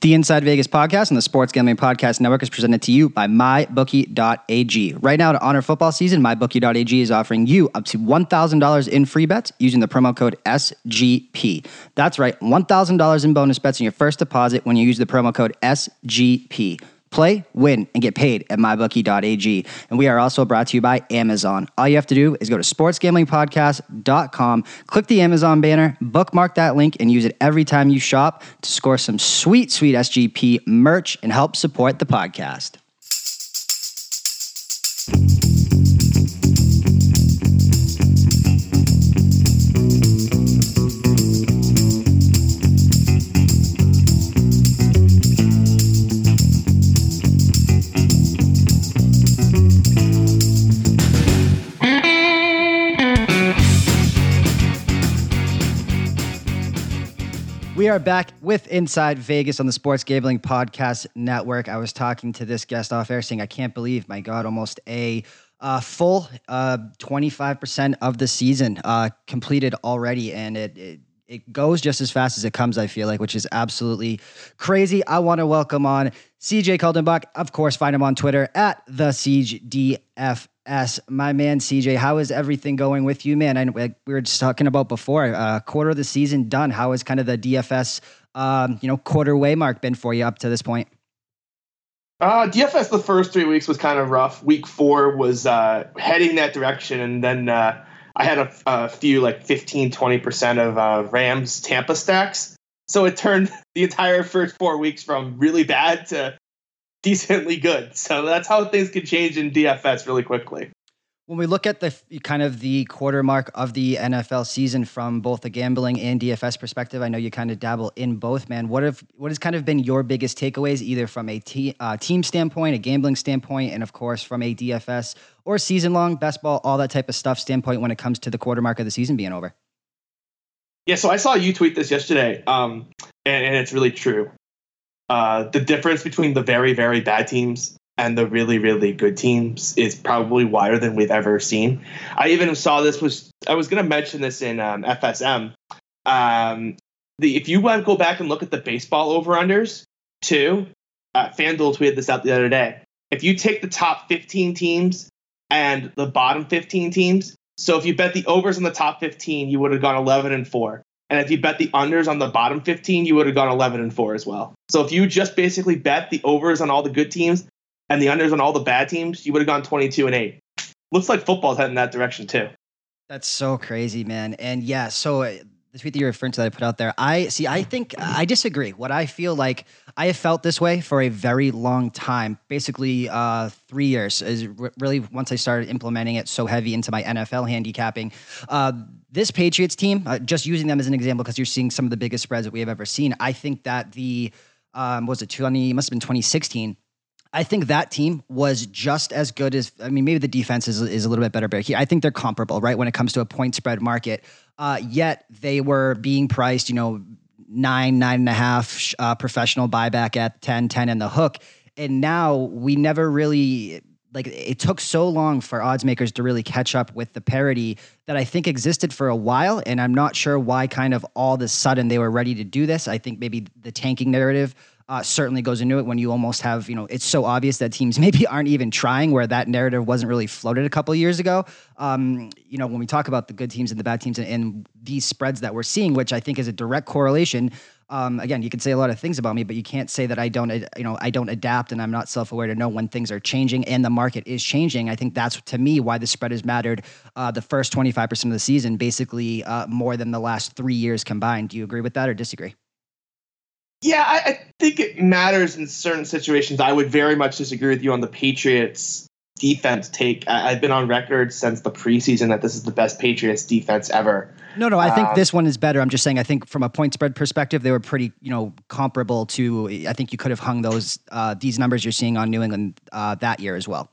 The Inside Vegas podcast and the Sports Gambling Podcast Network is presented to you by MyBookie.ag. Right now, to honor football season, MyBookie.ag is offering you up to $1,000 in free bets using the promo code SGP. That's right, $1,000 in bonus bets in your first deposit when you use the promo code SGP. Play, win, and get paid at mybookie.ag. And we are also brought to you by Amazon. All you have to do is go to sportsgamblingpodcast.com, click the Amazon banner, bookmark that link, and use it every time you shop to score some sweet, sweet SGP merch and help support the podcast. We are back with Inside Vegas on the Sports Gambling Podcast Network. I was talking to this guest off air saying, I can't believe, my God, almost a uh, full uh, 25% of the season uh, completed already. And it, it, it goes just as fast as it comes, I feel like, which is absolutely crazy. I want to welcome on CJ Kaltenbach. Of course, find him on Twitter at the Siege DF S, my man CJ, how is everything going with you, man? I, we were just talking about before, uh, quarter of the season done. How has kind of the DFS, um, you know, quarter way mark been for you up to this point? Uh, DFS the first three weeks was kind of rough. Week four was uh, heading that direction, and then uh, I had a, a, few like 15, 20% of uh, Rams Tampa stacks. So it turned the entire first four weeks from really bad to decently good. So that's how things can change in DFS really quickly. When we look at the kind of the quarter mark of the NFL season from both the gambling and DFS perspective, I know you kind of dabble in both, man. What have what has kind of been your biggest takeaways, either from a te- uh, team standpoint, a gambling standpoint, and of course from a DFS or season long best ball, all that type of stuff standpoint when it comes to the quarter mark of the season being over? Yeah, so I saw you tweet this yesterday, um, and, and it's really true. Uh, the difference between the very, very bad teams and the really, really good teams is probably wider than we've ever seen. I even saw this was I was going to mention this in um, FSM. Um, the if you want to go back and look at the baseball over unders too, uh, FanDuel tweeted this out the other day. If you take the top 15 teams and the bottom 15 teams, so if you bet the overs on the top 15, you would have gone 11 and four. And if you bet the unders on the bottom 15, you would have gone 11 and 4 as well. So if you just basically bet the overs on all the good teams and the unders on all the bad teams, you would have gone 22 and 8. Looks like football's heading that direction too. That's so crazy, man. And yeah, so uh, the tweet that you're referring to that I put out there, I see, I think I disagree. What I feel like I have felt this way for a very long time, basically uh, three years is really once I started implementing it so heavy into my NFL handicapping. Uh, this Patriots team, uh, just using them as an example, because you're seeing some of the biggest spreads that we have ever seen. I think that the um, was it 20 must have been 2016 I think that team was just as good as I mean, maybe the defense is, is a little bit better, but I think they're comparable, right? When it comes to a point spread market. Uh, yet they were being priced, you know, nine, nine and a half uh, professional buyback at 10, 10 in the hook. And now we never really like it took so long for odds makers to really catch up with the parity that I think existed for a while. And I'm not sure why kind of all of a sudden they were ready to do this. I think maybe the tanking narrative uh, certainly goes into it when you almost have, you know, it's so obvious that teams maybe aren't even trying where that narrative wasn't really floated a couple years ago. Um, you know, when we talk about the good teams and the bad teams and, and these spreads that we're seeing, which I think is a direct correlation. Um, again, you can say a lot of things about me, but you can't say that I don't, you know, I don't adapt and I'm not self-aware to know when things are changing and the market is changing. I think that's to me why the spread has mattered uh, the first 25% of the season, basically uh, more than the last three years combined. Do you agree with that or disagree? Yeah, I, I, think it matters in certain situations. I would very much disagree with you on the Patriots defense take. I, have been on record since the preseason that this is the best Patriots defense ever. No, no, I think um, this one is better. I'm just saying, I think from a point spread perspective, they were pretty, you know, comparable to. I think you could have hung those uh, these numbers you're seeing on New England uh, that year as well.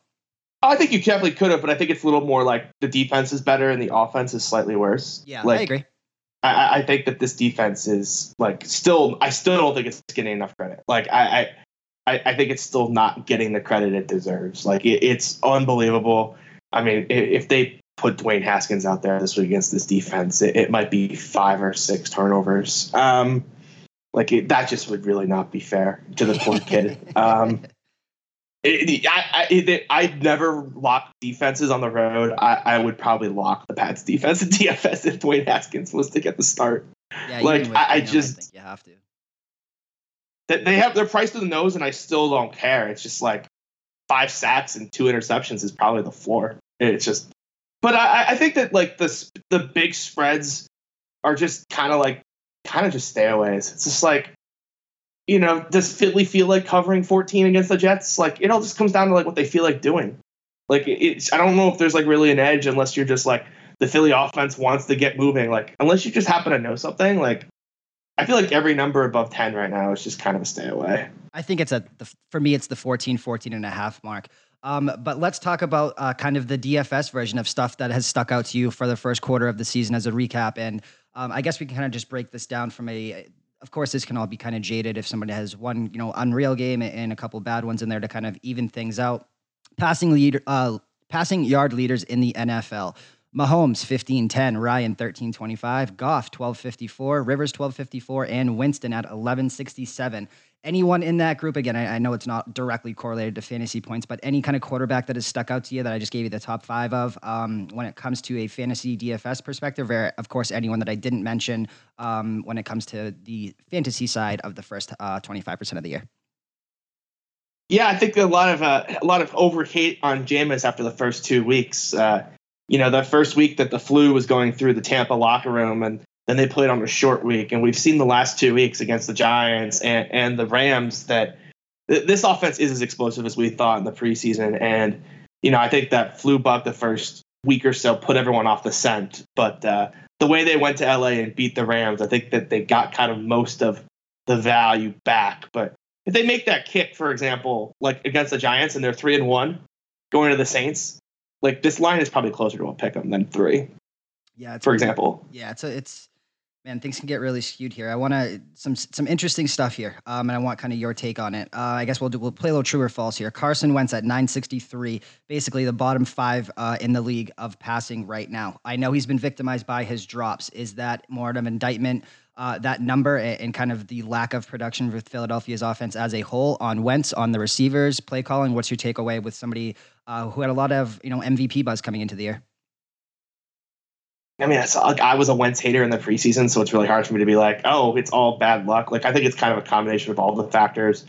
I think you definitely could have, but I think it's a little more like the defense is better and the offense is slightly worse. Yeah, like, I agree. I, I, think that this defense is like still. I still don't think it's getting enough credit. Like I, I, I think it's still not getting the credit it deserves. Like it, it's unbelievable. I mean, if they put Dwayne Haskins out there this week against this defense, it, it might be five or six turnovers. Um, Like it, that just would really not be fair to the poor kid. Um, it, I, I, it, I'd never lock defenses on the road. I, I would probably lock the Pats defense in DFS if Dwayne Haskins was to get the start. Yeah, Like, I- I just- think you have to. They, they have their price to the nose, and I still don't care. It's just like five sacks and two interceptions is probably the floor. It's just, but I, I think that like the the big spreads are just kind of like kind of just stayaways. It's just like, you know, does Philly feel like covering 14 against the Jets? Like it all just comes down to like what they feel like doing. Like it's, I don't know if there's like really an edge unless you're just like the Philly offense wants to get moving. Like unless you just happen to know something. Like I feel like every number above 10 right now is just kind of a stay away. I think it's a, for me it's the 14 14 and a half mark. Um, but let's talk about uh, kind of the DFS version of stuff that has stuck out to you for the first quarter of the season as a recap. And um, I guess we can kind of just break this down from a. Of course, this can all be kind of jaded if somebody has one, you know, unreal game and a couple bad ones in there to kind of even things out. Passing leader, uh, passing yard leaders in the NFL. Mahomes 1510, Ryan 1325, Goff 1254, Rivers 1254, and Winston at 1167. Anyone in that group, again, I, I know it's not directly correlated to fantasy points, but any kind of quarterback that has stuck out to you that I just gave you the top five of um, when it comes to a fantasy DFS perspective, or of course, anyone that I didn't mention um, when it comes to the fantasy side of the first uh, 25% of the year. Yeah, I think a lot of uh, a lot of over hate on Jameis after the first two weeks. Uh, you know, that first week that the flu was going through the Tampa locker room, and then they played on a short week, and we've seen the last two weeks against the Giants and and the Rams that th- this offense is as explosive as we thought in the preseason. And you know, I think that flu bug the first week or so put everyone off the scent, but uh, the way they went to LA and beat the Rams, I think that they got kind of most of the value back, but if they make that kick, for example, like against the Giants and they're three and one going to the Saints, like this line is probably closer to a pick 'em than three, Yeah, it's for example. Yeah, it's a, it's man, things can get really skewed here. I want to some some interesting stuff here, um, and I want kind of your take on it. Uh, I guess we'll do, we'll play a little true or false here. Carson Wentz at 963, basically the bottom five uh, in the league of passing right now. I know he's been victimized by his drops. Is that more of an indictment? Uh, that number and, kind of the lack of production with Philadelphia's offense as a whole on Wentz, on the receivers, play calling. What's your takeaway with somebody uh, who had a lot of you know MVP buzz coming into the year? I mean, it's, like I was a Wentz hater in the preseason, so it's really hard for me to be like, oh, it's all bad luck. Like I think it's kind of a combination of all the factors.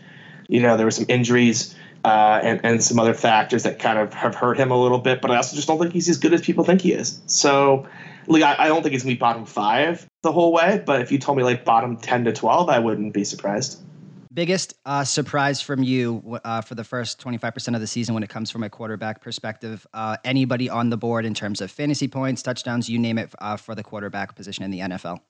You know, there were some injuries uh, and and some other factors that kind of have hurt him a little bit, but I also just don't think he's as good as people think he is. So, like, I, I don't think he's gonna be bottom five the whole way. But if you told me like bottom ten to twelve, I wouldn't be surprised. Biggest uh, surprise from you uh, for the first 25% of the season when it comes from a quarterback perspective? Uh, anybody on the board in terms of fantasy points, touchdowns, you name it, uh, for the quarterback position in the NFL?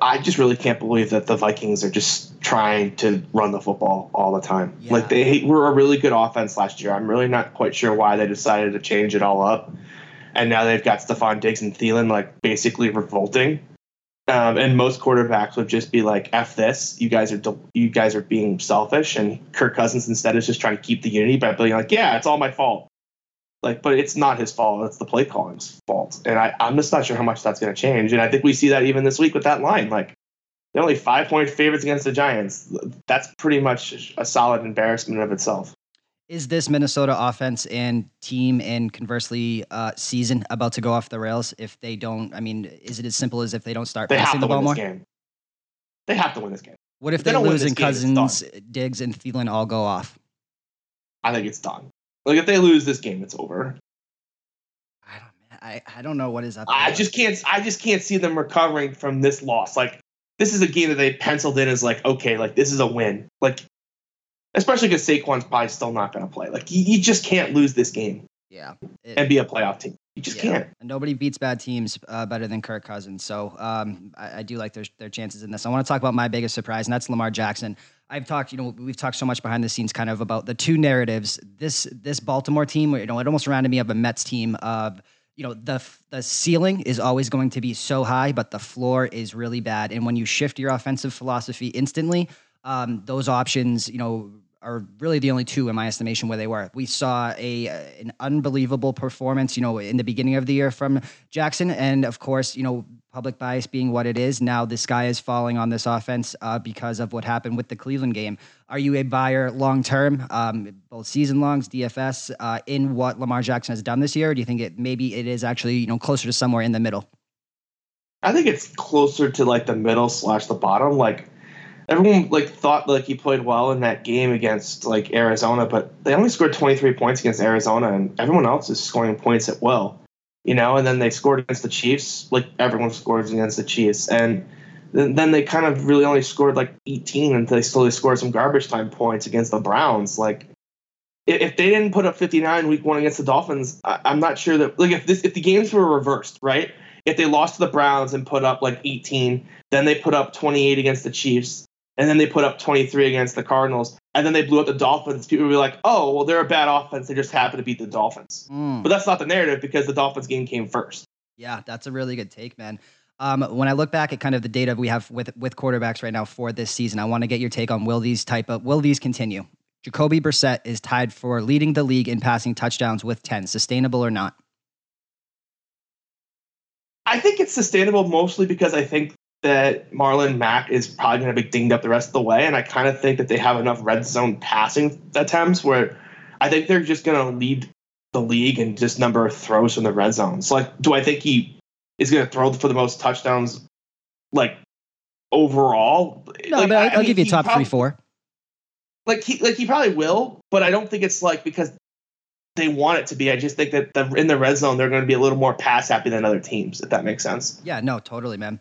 I just really can't believe that the Vikings are just trying to run the football all the time. Yeah. Like they were a really good offense last year. I'm really not quite sure why they decided to change it all up. And now they've got Stefon Diggs and Thielen like basically revolting. Um, and most quarterbacks would just be like, "F this! You guys are you guys are being selfish." And Kirk Cousins instead is just trying to keep the unity by being like, "Yeah, it's all my fault." Like, but it's not his fault. It's the play calling's fault. And I, I'm just not sure how much that's going to change. And I think we see that even this week with that line. Like, they're only five point favorites against the Giants. That's pretty much a solid embarrassment of itself. Is this Minnesota offense and team and conversely uh, season about to go off the rails if they don't? I mean, is it as simple as if they don't start They have passing to the ball win more? this game. They have to win this game. What if If they they, lose and game, Cousins, Diggs, and Thielen all go off? I think it's done. Like if they lose this game, it's over. I don't, I, I don't know what is up. I just can't. I just can't see them recovering from this loss. Like this is a game that they penciled in as like okay, like this is a win. Like especially because Saquon's probably still not going to play. Like you, you just can't lose this game yeah. It- and be a playoff team. You just Yeah, can't. And nobody beats bad teams uh, better than Kirk Cousins. So um, I, I do like their, their chances in this. I want to talk about my biggest surprise, and that's Lamar Jackson. I've talked, you know, we've talked so much behind the scenes, kind of about the two narratives. This this Baltimore team, you know, it almost reminded me of a Mets team of. You know the the ceiling is always going to be so high, but the floor is really bad. And when you shift your offensive philosophy instantly, um, those options, you know, are really the only two in my estimation where they were. We saw a an unbelievable performance, you know, in the beginning of the year from Jackson, and of course, you know, public bias being what it is. Now the sky is falling on this offense uh, because of what happened with the Cleveland game. Are you a buyer long term, um, both season longs, DFS, uh, in what Lamar Jackson has done this year? Or do you think it maybe it is actually you know closer to somewhere in the middle? I think it's closer to like the middle slash the bottom. Like everyone like thought like he played well in that game against like Arizona, but they only scored 23 points against Arizona, and everyone else is scoring points at will, you know. And then they scored against the Chiefs, like everyone scores against the Chiefs, and then, then they kind of really only scored like 18, and they slowly scored some garbage time points against the Browns. Like if they didn't put up 59 week one against the Dolphins, I'm not sure that like if this if the games were reversed, right? If they lost to the Browns and put up like 18, then they put up 28 against the Chiefs, and then they put up 23 against the Cardinals, and then they blew up the Dolphins. People would be like, "Oh, well, they're a bad offense. They just happen to beat the Dolphins." Mm. But that's not the narrative because the Dolphins game came first. Yeah, that's a really good take, man. Um, when I look back at kind of the data we have with with quarterbacks right now for this season, I want to get your take on will these type of will these continue? Jacoby Brissett is tied for leading the league in passing touchdowns with 10. Sustainable or not? I think it's sustainable mostly because I think that Marlon Mack is probably going to be dinged up the rest of the way, and I kind of think that they have enough red zone passing attempts where I think they're just going to lead the league in just number of throws from the red zone. So, like, do I think he is going to throw for the most touchdowns, like overall? No, like, but I'll, I- I I'll give you top three, four. Like he, like he probably will, but I don't think it's like because they want it to be. I just think that the, in the red zone they're going to be a little more pass happy than other teams, if that makes sense. Yeah, no, totally, man.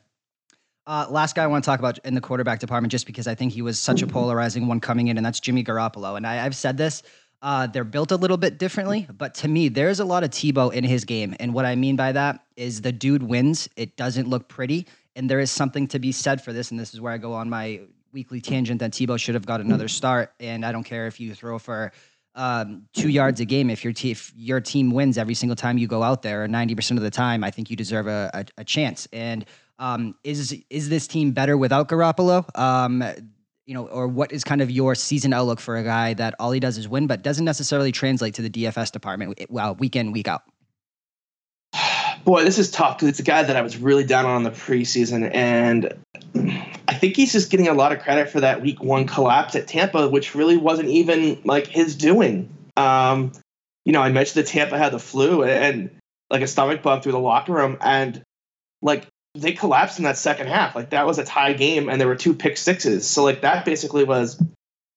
Uh, last guy I want to talk about in the quarterback department, just because I think he was such a polarizing one coming in, and that's Jimmy Garoppolo. And I, I've said this, uh, they're built a little bit differently, but to me, there's a lot of Tebow in his game. And what I mean by that is the dude wins. It doesn't look pretty. And there is something to be said for this. And this is where I go on my weekly tangent that Tebow should have got another start. And I don't care if you throw for um, two yards a game. If your, te- if your team wins every single time you go out there, or 90% of the time, I think you deserve a, a, a chance. And um, is is this team better without Garoppolo? Um, you know, or what is kind of your season outlook for a guy that all he does is win, but doesn't necessarily translate to the DFS department? Well, week in, week out. Boy, this is tough because it's a guy that I was really down on in the preseason, and I think he's just getting a lot of credit for that Week One collapse at Tampa, which really wasn't even like his doing. Um, you know, I mentioned that Tampa had the flu and, and like a stomach bug through the locker room, and like they collapsed in that second half. Like that was a tie game, and there were two pick sixes. So like that basically was,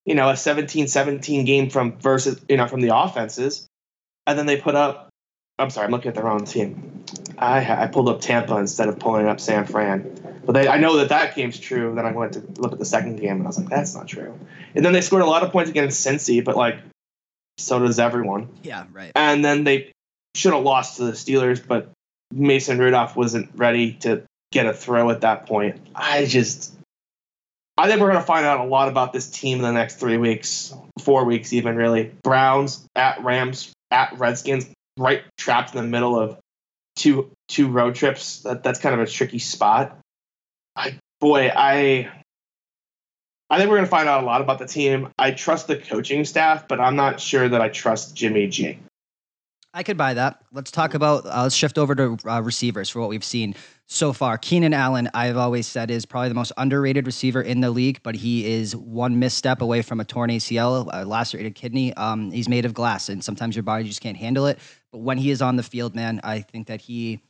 you know, a 17-17 game from versus you know from the offenses, and then they put up. I'm sorry, I'm looking at the wrong team. I I pulled up Tampa instead of pulling up San Fran, but they, I know that that game's true. Then I went to look at the second game, and I was like, that's not true. And then they scored a lot of points against Cincy, but like, so does everyone. Yeah, right. And then they should have lost to the Steelers, but Mason Rudolph wasn't ready to get a throw at that point. I just, I think we're going to find out a lot about this team in the next three weeks, four weeks, even really. Browns at Rams at Redskins, right trapped in the middle of two two road trips. That that's kind of a tricky spot. I boy, I I think we're going to find out a lot about the team. I trust the coaching staff, but I'm not sure that I trust Jimmy G. I could buy that. Let's talk about. Uh, let's shift over to uh, receivers for what we've seen so far. Keenan Allen, I've always said, is probably the most underrated receiver in the league, but he is one misstep away from a torn ACL, a lacerated kidney. Um, he's made of glass, and sometimes your body just can't handle it. But when he is on the field, man, I think that he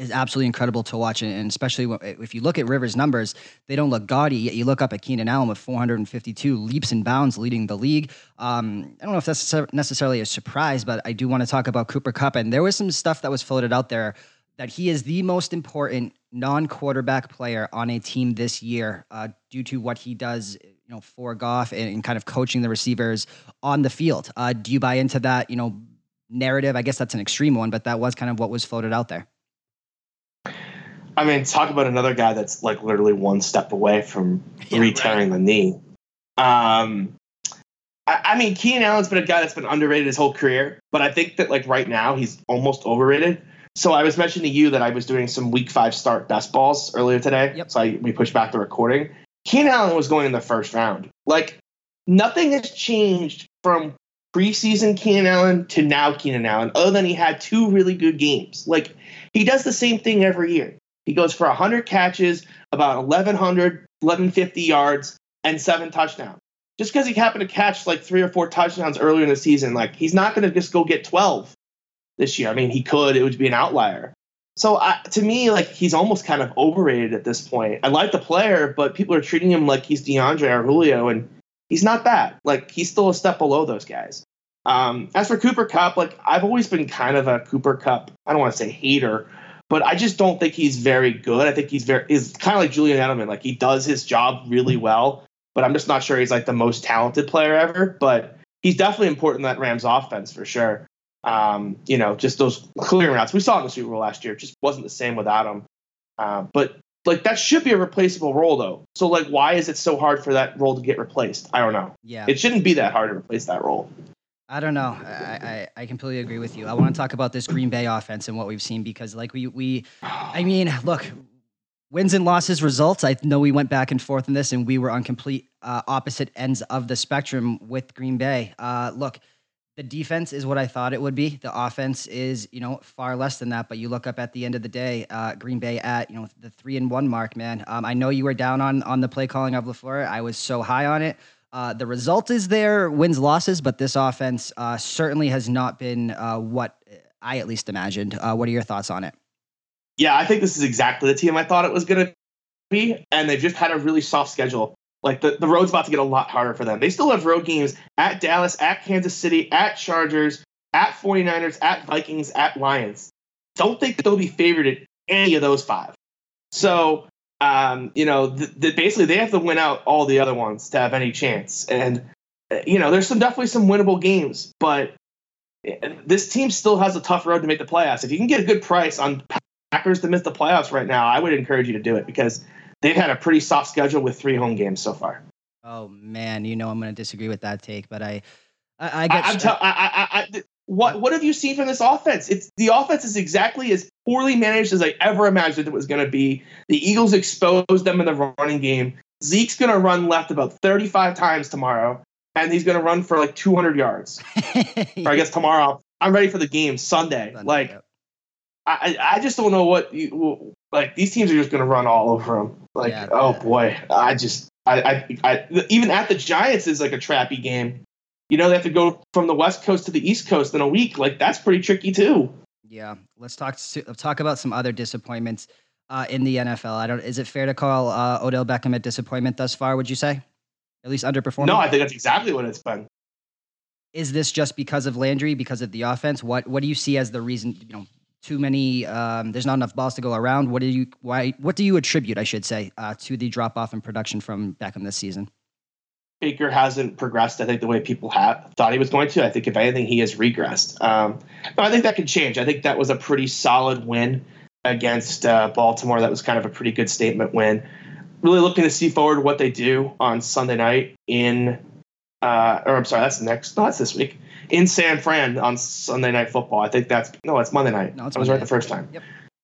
is absolutely incredible to watch, and especially if you look at Rivers' numbers, they don't look gaudy. Yet you look up at Keenan Allen with 452 leaps and bounds, leading the league. Um, I don't know if that's necessarily a surprise, but I do want to talk about Cooper Kupp, and there was some stuff that was floated out there that he is the most important non-quarterback player on a team this year uh, due to what he does, you know, for Goff and, and kind of coaching the receivers on the field. Uh, do you buy into that, you know, narrative? I guess that's an extreme one, but that was kind of what was floated out there. I mean, talk about another guy that's like literally one step away from Yeah, re-tearing the knee. Um, I, I mean, Keenan Allen's been a guy that's been underrated his whole career, but I think that like right now he's almost overrated. So I was mentioning to you that I was doing some week five start best balls earlier today. Yep. So I, we pushed back the recording. Keenan Allen was going in the first round. Like nothing has changed from preseason Keenan Allen to now Keenan Allen, other than he had two really good games. Like he does the same thing every year. He goes for 100 catches, about 1,100, 1,150 yards, and seven touchdowns. Just because he happened to catch like three or four touchdowns earlier in the season, like he's not going to just go get 12 this year. I mean, he could, it would be an outlier. So I, to me, like he's almost kind of overrated at this point. I like the player, but people are treating him like he's DeAndre or Julio, and he's not that. Like he's still a step below those guys. Um, as for Cooper Kupp, like I've always been kind of a Cooper Kupp, I don't want to say hater, but I just don't think he's very good. I think he's very is kind of like Julian Edelman. Like he does his job really well, but I'm just not sure he's like the most talented player ever. But he's definitely important in that Rams offense for sure. Um, you know, just those clearing routes we saw in the Super Bowl last year just wasn't the same without him. Uh, but like that should be a replaceable role though. So like, why is it so hard for that role to get replaced? I don't know. Yeah, it shouldn't be that hard to replace that role. I don't know. I, I, I, completely agree with you. I want to talk about this Green Bay offense and what we've seen because, like, we, we I mean, look, wins and losses results. I know we went back and forth in this and we were on complete uh, opposite ends of the spectrum with Green Bay. Uh, look, the defense is what I thought it would be. The offense is, you know, far less than that. But you look up at the end of the day, uh, Green Bay at, you know, the three and one mark, man. Um, I know you were down on on the play calling of LaFleur. I was so high on it. Uh, the result is there, wins, losses, but this offense uh, certainly has not been uh, what I at least imagined. Uh, what are your thoughts on it? Yeah, I think this is exactly the team I thought it was going to be, and they've just had a really soft schedule. Like the, the road's about to get a lot harder for them. They still have road games at Dallas, at Kansas City, at Chargers, at 49ers, at Vikings, at Lions. Don't think they'll be favored at any of those five. So um, you know, th- th- basically they have to win out all the other ones to have any chance. And you know, there's some definitely some winnable games, but this team still has a tough road to make the playoffs. If you can get a good price on Packers to miss the playoffs right now, I would encourage you to do it because they've had a pretty soft schedule with three home games so far. Oh man, you know I'm going to disagree with that take, but I, I, I get. I, am tell, I, I, I, what what have you seen from this offense? It's the offense is exactly as poorly managed as I ever imagined it was going to be. The Eagles exposed them in the running game. Zeke's going to run left about 35 times tomorrow, and he's going to run for like 200 yards. or I guess tomorrow. I'm ready for the game Sunday. Sunday like, yep. I I just don't know what you like. These teams are just going to run all over them. Like, yeah, oh boy, I just I, I I even at the Giants is like a trappy game you know they have to go from the west coast to the east coast in a week. Like that's pretty tricky too. Yeah. Let's talk talk about some other disappointments uh, in the nfl i don't is it fair to call uh, odell beckham a disappointment thus far would you say? At least underperforming? No i think that's exactly what it's been. Is this just because of landry because of the offense? What what do you see as the reason you know too many um, there's not enough balls to go around? What do you why what do you attribute i should say uh, to the drop off in production from beckham this season Baker hasn't progressed, I think, the way people have thought he was going to. I think, if anything, he has regressed. Um, I think that could change. I think that was a pretty solid win against uh, Baltimore. That was kind of a pretty good statement win. Really looking to see forward what they do on Sunday night in, uh, or I'm sorry, that's next. No, that's this week in San Fran on Sunday Night Football. I think that's no, it's Monday night. No, it's I was Monday right the first time. Yep.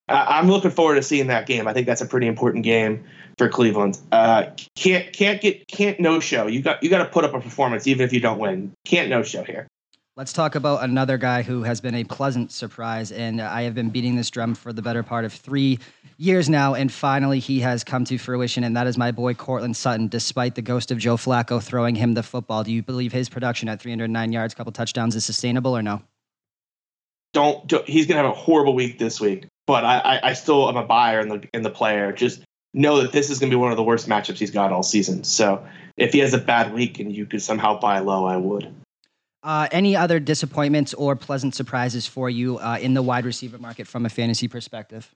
Uh, I'm looking forward to seeing that game. I think that's a pretty important game for Cleveland. Uh, can't can't get can't no show. You got you got to put up a performance even if you don't win. Can't no show here. Let's talk about another guy who has been a pleasant surprise, and I have been beating this drum for the better part of three years now, and finally he has come to fruition, and that is my boy Courtland Sutton. Despite the ghost of Joe Flacco throwing him the football, do you believe his production at 309 yards, couple touchdowns, is sustainable or no? Don't. He's gonna have a horrible week this week, but I, I, I still am a buyer in the in the player. Just know that this is going to be one of the worst matchups he's got all season. So if he has a bad week and you could somehow buy low, I would. Uh, any other disappointments or pleasant surprises for you uh, in the wide receiver market from a fantasy perspective?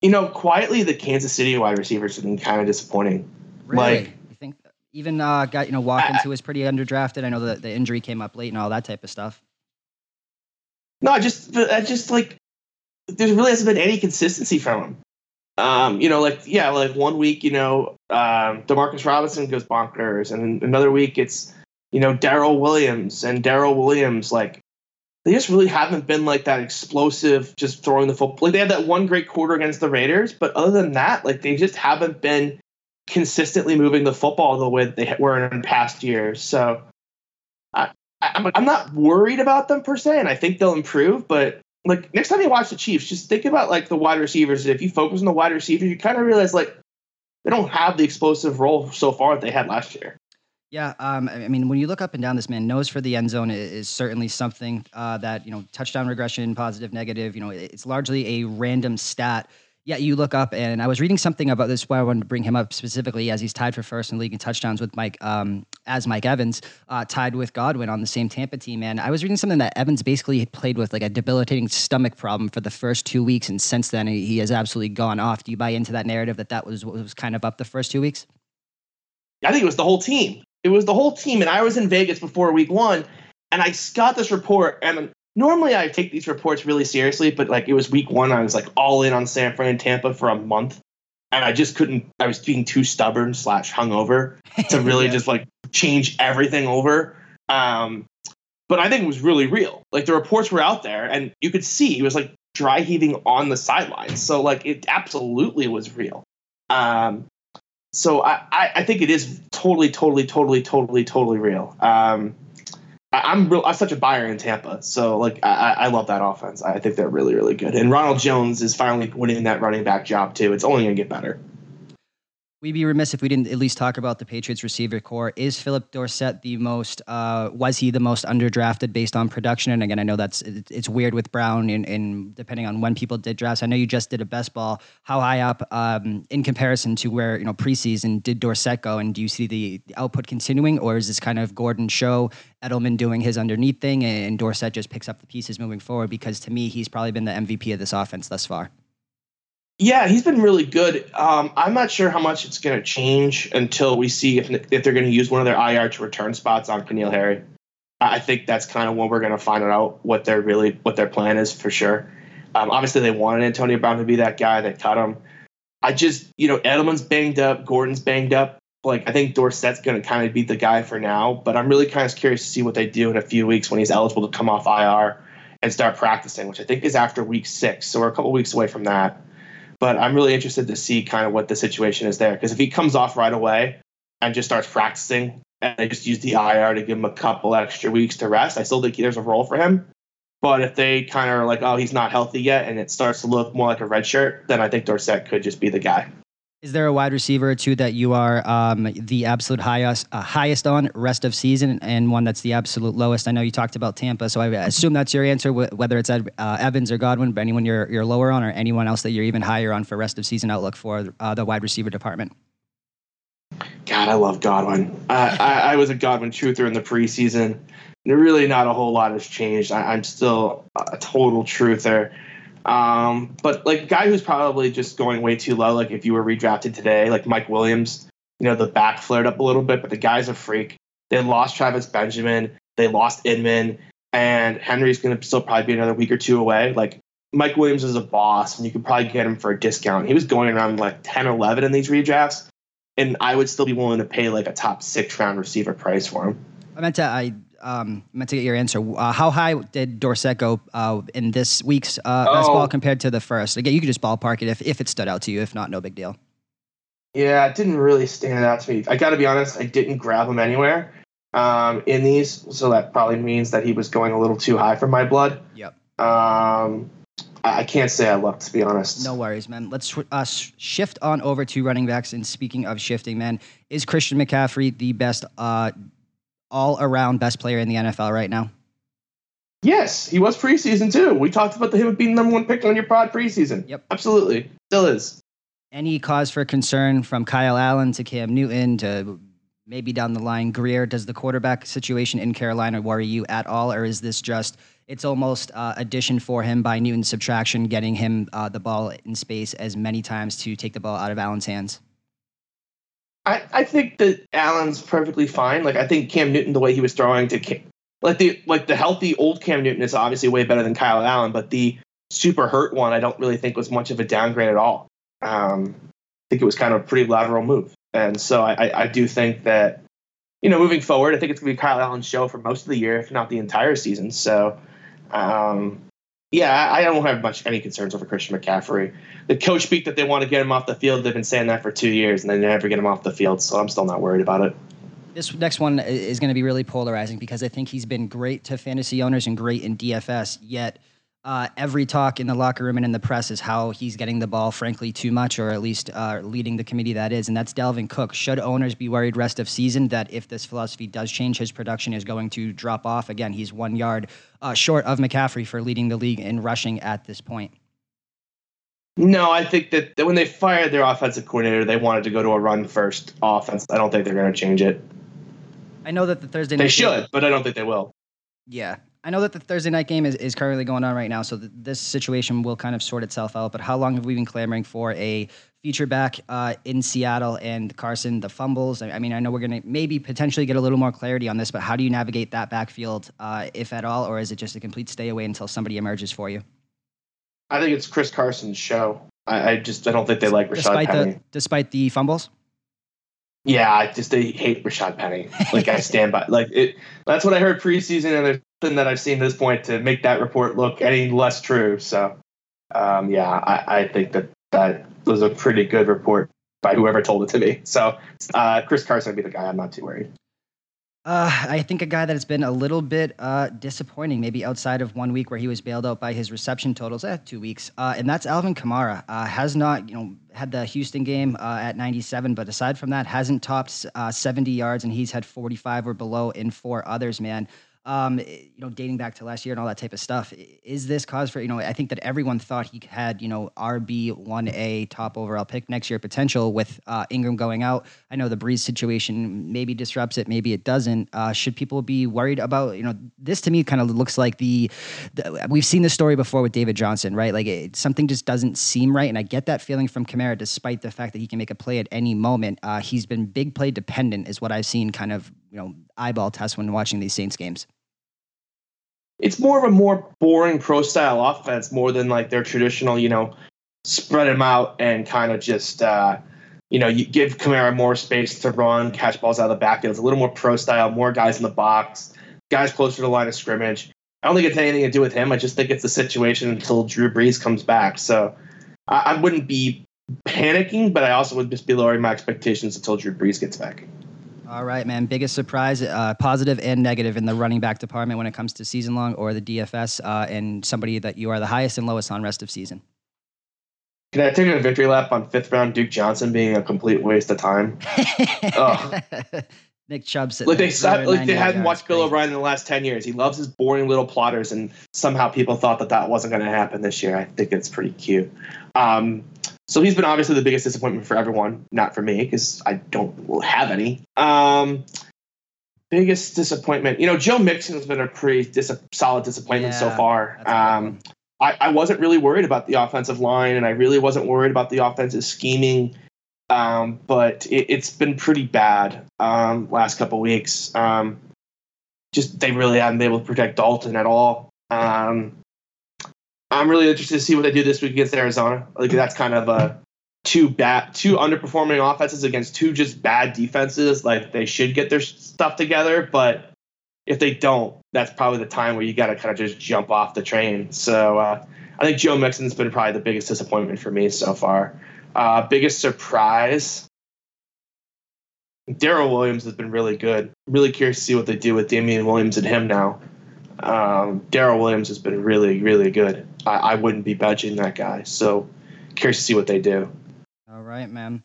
You know, quietly, the Kansas City wide receivers have been kind of disappointing. Really? Like, you think even uh, got you know Watkins, I, who was pretty underdrafted. I know the the injury came up late and all that type of stuff. No, I just I just like there really hasn't been any consistency from him. Um, you know, like yeah, like one week, you know, um, Demarcus Robinson goes bonkers, and another week it's you know Daryl Williams and Daryl Williams like they just really haven't been like that explosive, just throwing the football. Like they had that one great quarter against the Raiders, but other than that, like they just haven't been consistently moving the football the way they were in past years. So I, I'm, I'm not worried about them per se, and I think they'll improve. But like next time you watch the Chiefs, just think about like the wide receivers. If you focus on the wide receivers, you kind of realize like they don't have the explosive role so far that they had last year. Yeah, um, I mean, when you look up and down this man, nose for the end zone is, is certainly something uh, that you know, touchdown regression, positive, negative. You know, it's largely a random stat. Yeah, you look up, and I was reading something about this. Why I wanted to bring him up specifically, as he's tied for first in league in touchdowns with Mike, um, as Mike Evans, uh, tied with Godwin on the same Tampa team. And I was reading something that Evans basically played with like a debilitating stomach problem for the first two weeks, and since then he has absolutely gone off. Do you buy into that narrative that that was what was kind of up the first two weeks? I think it was the whole team. It was the whole team, and I was in Vegas before week one, and I got this report. And normally I take these reports really seriously, but like it was week one, I was like all in on San Fran and Tampa for a month, and I just couldn't. I was being too stubborn slash hungover to really yeah. just like change everything over. Um, but I think it was really real. Like the reports were out there, and you could see he was like dry heaving on the sidelines. So like it absolutely was real. Um, so I, I think it is totally, totally, totally, totally, totally real. Um, I, am real, I'm such a buyer in Tampa, so like I, I love that offense. I think they're really, really good. And Ronald Jones is finally winning that running back job too. It's only gonna get better. We'd be remiss if we didn't at least talk about the Patriots receiver core. Is Phillip Dorsett the most? Uh, was he the most underdrafted based on production? And again, I know that's it's weird with Brown and, depending on when people did drafts. I know you just did a best ball. How high up um, in comparison to where you know preseason did Dorsett go? And do you see the output continuing, or is this kind of Gordon show Edelman doing his underneath thing, and Dorsett just picks up the pieces moving forward? Because to me, he's probably been the MVP of this offense thus far. Yeah, he's been really good. Um, I'm not sure how much it's going to change until we see if, if they're going to use one of their IR to return spots on N'Keal Harry. I think that's kind of when we're going to find out what their really what their plan is for sure. Um, obviously, they wanted Antonio Brown to be that guy. They cut him. I just, you know, Edelman's banged up, Gordon's banged up. Like, I think Dorsett's going to kind of be the guy for now. But I'm really kind of curious to see what they do in a few weeks when he's eligible to come off IR and start practicing, which I think is after week six. So we're a couple weeks away from that. But I'm really interested to see kind of what the situation is there. Because if he comes off right away and just starts practicing and they just use the IR to give him a couple extra weeks to rest, I still think there's a role for him. But if they kind of are like, oh, he's not healthy yet, and it starts to look more like a red shirt, then I think Dorsett could just be the guy. Is there a wide receiver or two that you are um, the absolute highest uh, highest on rest of season, and one that's the absolute lowest? I know you talked about Tampa, so I assume that's your answer. Whether it's uh, Evans or Godwin, but anyone you're you're lower on, or anyone else that you're even higher on for rest of season outlook for uh, the wide receiver department. God, I love Godwin. I, I, was a Godwin truther in the preseason. Really, not a whole lot has changed. I, I'm still a total truther. Um, but like guy who's probably just going way too low, like if you were redrafted today, like Mike Williams, you know, the back flared up a little bit, but the guy's a freak. They lost Travis Benjamin, they lost Inman, and Henry's going to still probably be another week or two away. Like Mike Williams is a boss, and you could probably get him for a discount. He was going around like 10 11 in these redrafts, and I would still be willing to pay like a top six round receiver price for him. I meant to, I um, meant to get your answer. Uh, how high did Dorsett go uh, in this week's uh, oh. best ball compared to the first? Again, you could just ballpark it if, if it stood out to you. If not, no big deal. Yeah, it didn't really stand out to me. I got to be honest, I didn't grab him anywhere um, in these, so that probably means that he was going a little too high for my blood. Yep. Um, I can't say I looked, to be honest. No worries, man. Let's uh, shift on over to running backs. And speaking of shifting, man, is Christian McCaffrey the best uh, all around best player in the NFL right now? Yes, he was preseason too. We talked about the him being number one pick on your pod preseason. Yep, absolutely, still is. Any cause for concern from Kyle Allen to Cam Newton to maybe down the line Grier? Does the quarterback situation in Carolina worry you at all, or is this just it's almost uh, addition for him by Newton subtraction, getting him uh, the ball in space as many times to take the ball out of Allen's hands? I, I think that Allen's perfectly fine. Like I think Cam Newton, the way he was throwing to Cam, like the like the healthy old Cam Newton is obviously way better than Kyle Allen, but the super hurt one I don't really think was much of a downgrade at all. Um, I think it was kind of a pretty lateral move, and so I, I, I do think that you know moving forward, I think it's gonna be Kyle Allen's show for most of the year, if not the entire season. So um, yeah, I don't have much any concerns over Christian McCaffrey. The coach speak that they want to get him off the field. They've been saying that for two years, and they never get him off the field. So I'm still not worried about it. This next one is going to be really polarizing because I think he's been great to fantasy owners and great in DFS. Yet uh, every talk in the locker room and in the press is how he's getting the ball, frankly, too much, or at least uh, leading the committee that is, and that's Dalvin Cook. Should owners be worried rest of season that if this philosophy does change, his production is going to drop off? Again, he's one yard uh, short of McCaffrey for leading the league in rushing at this point. No, I think that, that when they fired their offensive coordinator, they wanted to go to a run first offense. I don't think they're going to change it. I know that the Thursday night they should, game, but I don't think they will. Yeah, I know that the Thursday night game is, is currently going on right now, so th- this situation will kind of sort itself out. But how long have we been clamoring for a feature back uh, in Seattle and Carson, the fumbles? I, I mean, I know we're going to maybe potentially get a little more clarity on this, but how do you navigate that backfield, uh, if at all, or is it just a complete stay away until somebody emerges for you? I think it's Chris Carson's show. I, I just I don't think they like Rashaad despite Penny. The, despite the fumbles? Yeah, I just hate Rashaad Penny. Like I stand by like it. That's what I heard preseason, and there's nothing that I've seen at this point to make that report look any less true. So, um, yeah, I, I think that that was a pretty good report by whoever told it to me. So, uh, Chris Carson would be the guy. I'm not too worried. Uh, I think a guy that has been a little bit uh, disappointing, maybe outside of one week where he was bailed out by his reception totals, eh, two weeks, uh, and that's Alvin Kamara. Uh, has not, you know, had the Houston game uh, at 97, but aside from that, hasn't topped uh, 70 yards, and he's had 45 or below in four others. Man, um, eh, you know, dating back to last year and all that type of stuff. Is this cause for, you know, I think that everyone thought he had, you know, RB 1A top overall pick next year potential with uh, Ingram going out. I know the Brees situation maybe disrupts it, maybe it doesn't. Uh, should people be worried about, you know, this to me kind of looks like the, the, we've seen this story before with David Johnson, right? Like it, something just doesn't seem right. And I get that feeling from Kamara, despite the fact that he can make a play at any moment. Uh, he's been big play dependent, is what I've seen kind of, you know, eyeball test when watching these Saints games it's more of a more boring pro style offense more than like their traditional, you know, spread them out and kind of just, uh, you know, you give Kamara more space to run, catch balls out of the backfield. It's a little more pro style, more guys in the box, guys closer to the line of scrimmage. I don't think it's anything to do with him. I just think it's the situation until Drew Brees comes back. So I, I wouldn't be panicking, but I also would just be lowering my expectations until Drew Brees gets back. All right, man. Biggest surprise, uh, positive and negative in the running back department when it comes to season long or the DFS, uh, and somebody that you are the highest and lowest on rest of season. Can I take a victory lap on fifth round Duke Johnson being a complete waste of time? Nick Chubb like they sat, like they hadn't watched Bill O'Brien in the last ten years. He loves his boring little plotters, and somehow people thought that that wasn't going to happen this year. I think it's pretty cute. Um, so he's been obviously the biggest disappointment for everyone, not for me because I don't have any. Um, biggest disappointment, you know, Joe Mixon has been a pretty dis- solid disappointment yeah, so far. Um, I, I, wasn't really worried about the offensive line, and I really wasn't worried about the offensive scheming. Um, but it, has been pretty bad um, last couple weeks. Um, just they really haven't been able to protect Dalton at all. Um, I'm really interested to see what they do this week against Arizona. Like that's kind of a two bad, two underperforming offenses against two just bad defenses. Like they should get their stuff together, but if they don't, that's probably the time where you got to kind of just jump off the train. So uh, I think Joe Mixon's been probably the biggest disappointment for me so far. Uh, biggest surprise. Darrel Williams has been really good. Really curious to see what they do with Damien Williams and him now. Um, Darrel Williams has been really, really good. I, I wouldn't be budging that guy. So curious to see what they do. All right, man.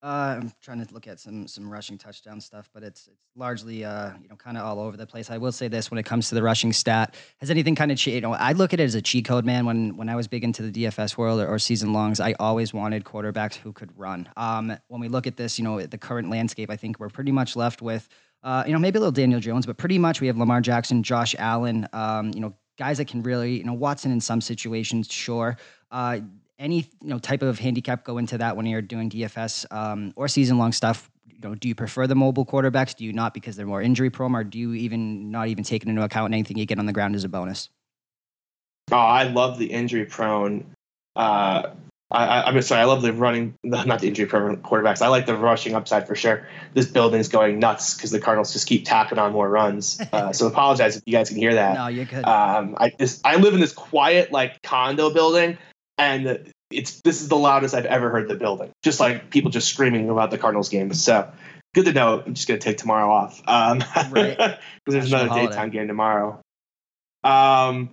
Uh, I'm trying to look at some some rushing touchdown stuff, but it's it's largely uh, you know kind of all over the place. I will say this when it comes to the rushing stat, has anything kind of you know I look at it as a cheat code, man. When when I was big into the DFS world or, or season longs, I always wanted quarterbacks who could run. Um, when we look at this, you know the current landscape, I think we're pretty much left with uh, you know maybe a little Daniel Jones, but pretty much we have Lamar Jackson, Josh Allen, um, you know guys that can really, you know, Watson in some situations, sure. Uh, any you know type of handicap go into that when you're doing DFS um, or season long stuff? You know, do you prefer the mobile quarterbacks? Do you not because they're more injury prone, or do you even not even take into account anything you get on the ground as a bonus? Oh, I love the injury prone uh, I, am sorry. I love the running, not the injury prone quarterbacks. I like the rushing upside for sure. This building is going nuts because the Cardinals just keep tacking on more runs. Uh, so apologize if you guys can hear that. No, you're good. Um, I just I live in this quiet like condo building, and it's this is the loudest I've ever heard the building. Just like people just screaming about the Cardinals game. So good to know. I'm just gonna take tomorrow off. Um, right. Because there's another holiday. daytime game tomorrow. Um,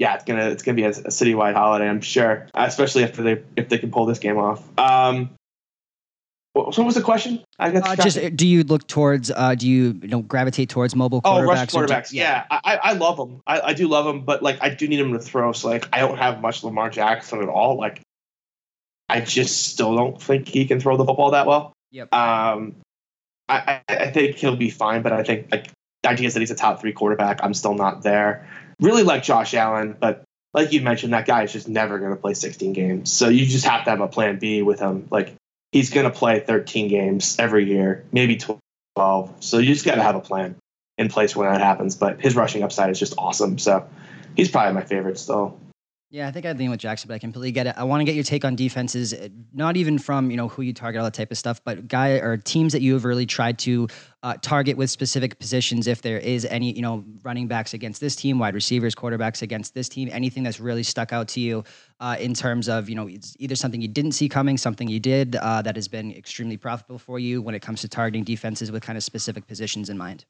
yeah, it's gonna it's gonna be a, a citywide holiday, I'm sure, especially after they if they can pull this game off. Um, what, what was the question? I guess uh, just do you look towards uh, do you, you know gravitate towards mobile quarterbacks? Oh, rush quarterbacks. yeah, yeah I, I love them. I, I do love them, but like I do need them to throw. So like I don't have much Lamar Jackson at all. Like I just still don't think he can throw the football that well. Yep. Um, I, I think he'll be fine, but I think like the idea is that he's a top three quarterback. I'm still not there really like Josh Allen, but like you mentioned, that guy is just never going to play 16 games. So you just have to have a plan B with him. Like he's going to play 13 games every year, maybe 12. So you just got to have a plan in place when that happens. But his rushing upside is just awesome. So he's probably my favorite still. Yeah, I think I'd lean with Jackson, but I completely get it. I want to get your take on defenses, eh, not even from you know who you target, all that type of stuff, but guy or teams that you have really tried to uh, target with specific positions. If there is any, you know, running backs against this team, wide receivers, quarterbacks against this team, anything that's really stuck out to you uh, in terms of you know either something you didn't see coming, something you did uh, that has been extremely profitable for you when it comes to targeting defenses with kind of specific positions in mind.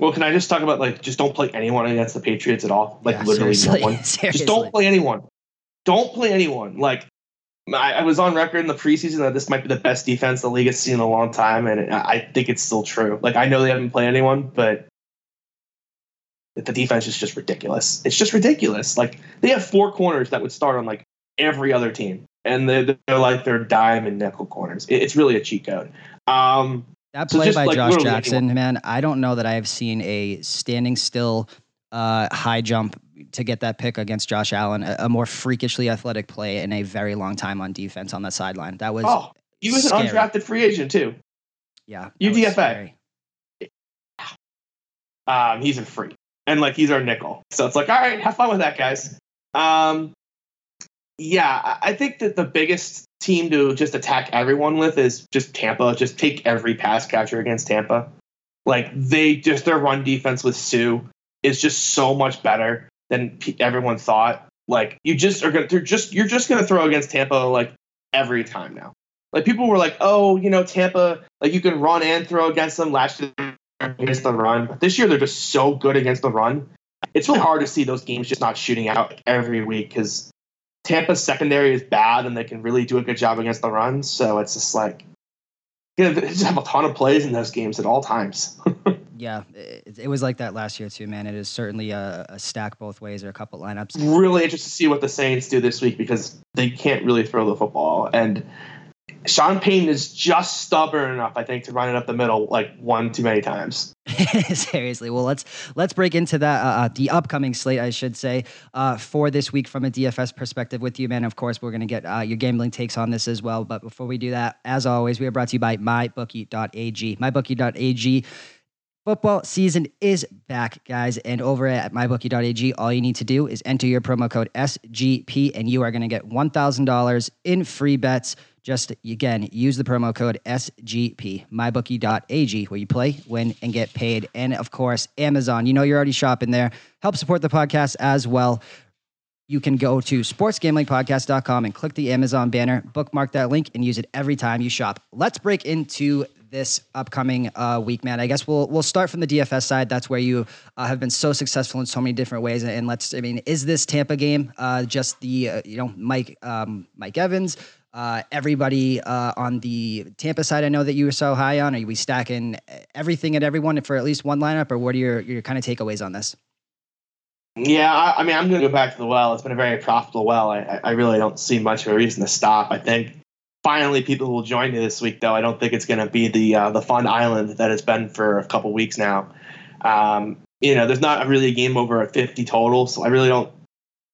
Well, can I just talk about like just don't play anyone against the Patriots at all? Like yeah, literally seriously. no one. Just don't play anyone. Don't play anyone. Like I, I, was on record in the preseason that this might be the best defense the league has seen in a long time, and I think it's still true. Like I know they haven't played anyone, but the defense is just ridiculous. It's just ridiculous. Like they have four corners that would start on like every other team, and they're, they're like their dime and nickel corners. It's really a cheat code. Um, that play so by like J.C. Jackson, man, I don't know that I have seen a standing still uh, high jump to get that pick against Josh Allen, a, a, more freakishly athletic play in a very long time on defense on the sideline. That was oh, he was scary. an undrafted free agent too. Yeah, UDFA. Um, he's a freak, and like he's our nickel. So it's like, all right, have fun with that, guys. Um, yeah, I think that the biggest team to just attack everyone with is just Tampa. Just take every pass catcher against Tampa. Like they just their run defense with Suh is just so much better than everyone thought. Like you just are gonna they're just you're just gonna throw against Tampa like every time now. Like people were like, oh, you know, Tampa, like you can run and throw against them last year against the run. But this year they're just so good against the run. It's really hard to see those games just not shooting out every week because Tampa's secondary is bad and they can really do a good job against the run. So it's just like, you know, they just have a ton of plays in those games at all times. yeah, it, it, was like that last year too, man. It is certainly a, a, stack both ways or a couple lineups. Really interested to see what the Saints do this week because they can't really throw the football. And Sean Payton is just stubborn enough, I think, to run it up the middle like one too many times. Seriously, well let's let's break into that uh, uh, the upcoming slate, I should say, uh, for this week from a DFS perspective with you, man. Of course, we're going to get uh, your gambling takes on this as well. But before we do that, as always, we are brought to you by MyBookie.ag. MyBookie.ag. Football season is back, guys. And over at mybookie.ag, all you need to do is enter your promo code SGP, and you are going to get $1,000 in free bets just again, use the promo code SGP, mybookie.ag, where you play, win, and get paid. And of course, Amazon. You know you're already shopping there. Help support the podcast as well. You can go to sportsgamblingpodcast.com and click the Amazon banner, bookmark that link, and use it every time you shop. Let's break into this upcoming uh, week, man. I guess we'll we'll start from the DFS side. That's where you uh, have been so successful in so many different ways. And let's, I mean, is this Tampa game uh, just the uh, you know Mike um, Mike Evans? Uh, everybody uh, on the Tampa side, I know that you were so high on. Are we stacking everything at everyone for at least one lineup, or what are your your kind of takeaways on this? Yeah, I, I mean, I'm going to go back to the well. It's been a very profitable well. I, I really don't see much of a reason to stop. I think finally people will join me this week, though. I don't think it's going to be the uh, the fun island that it's been for a couple weeks now. Um, you know, there's not really a game over a 50 total, so I really don't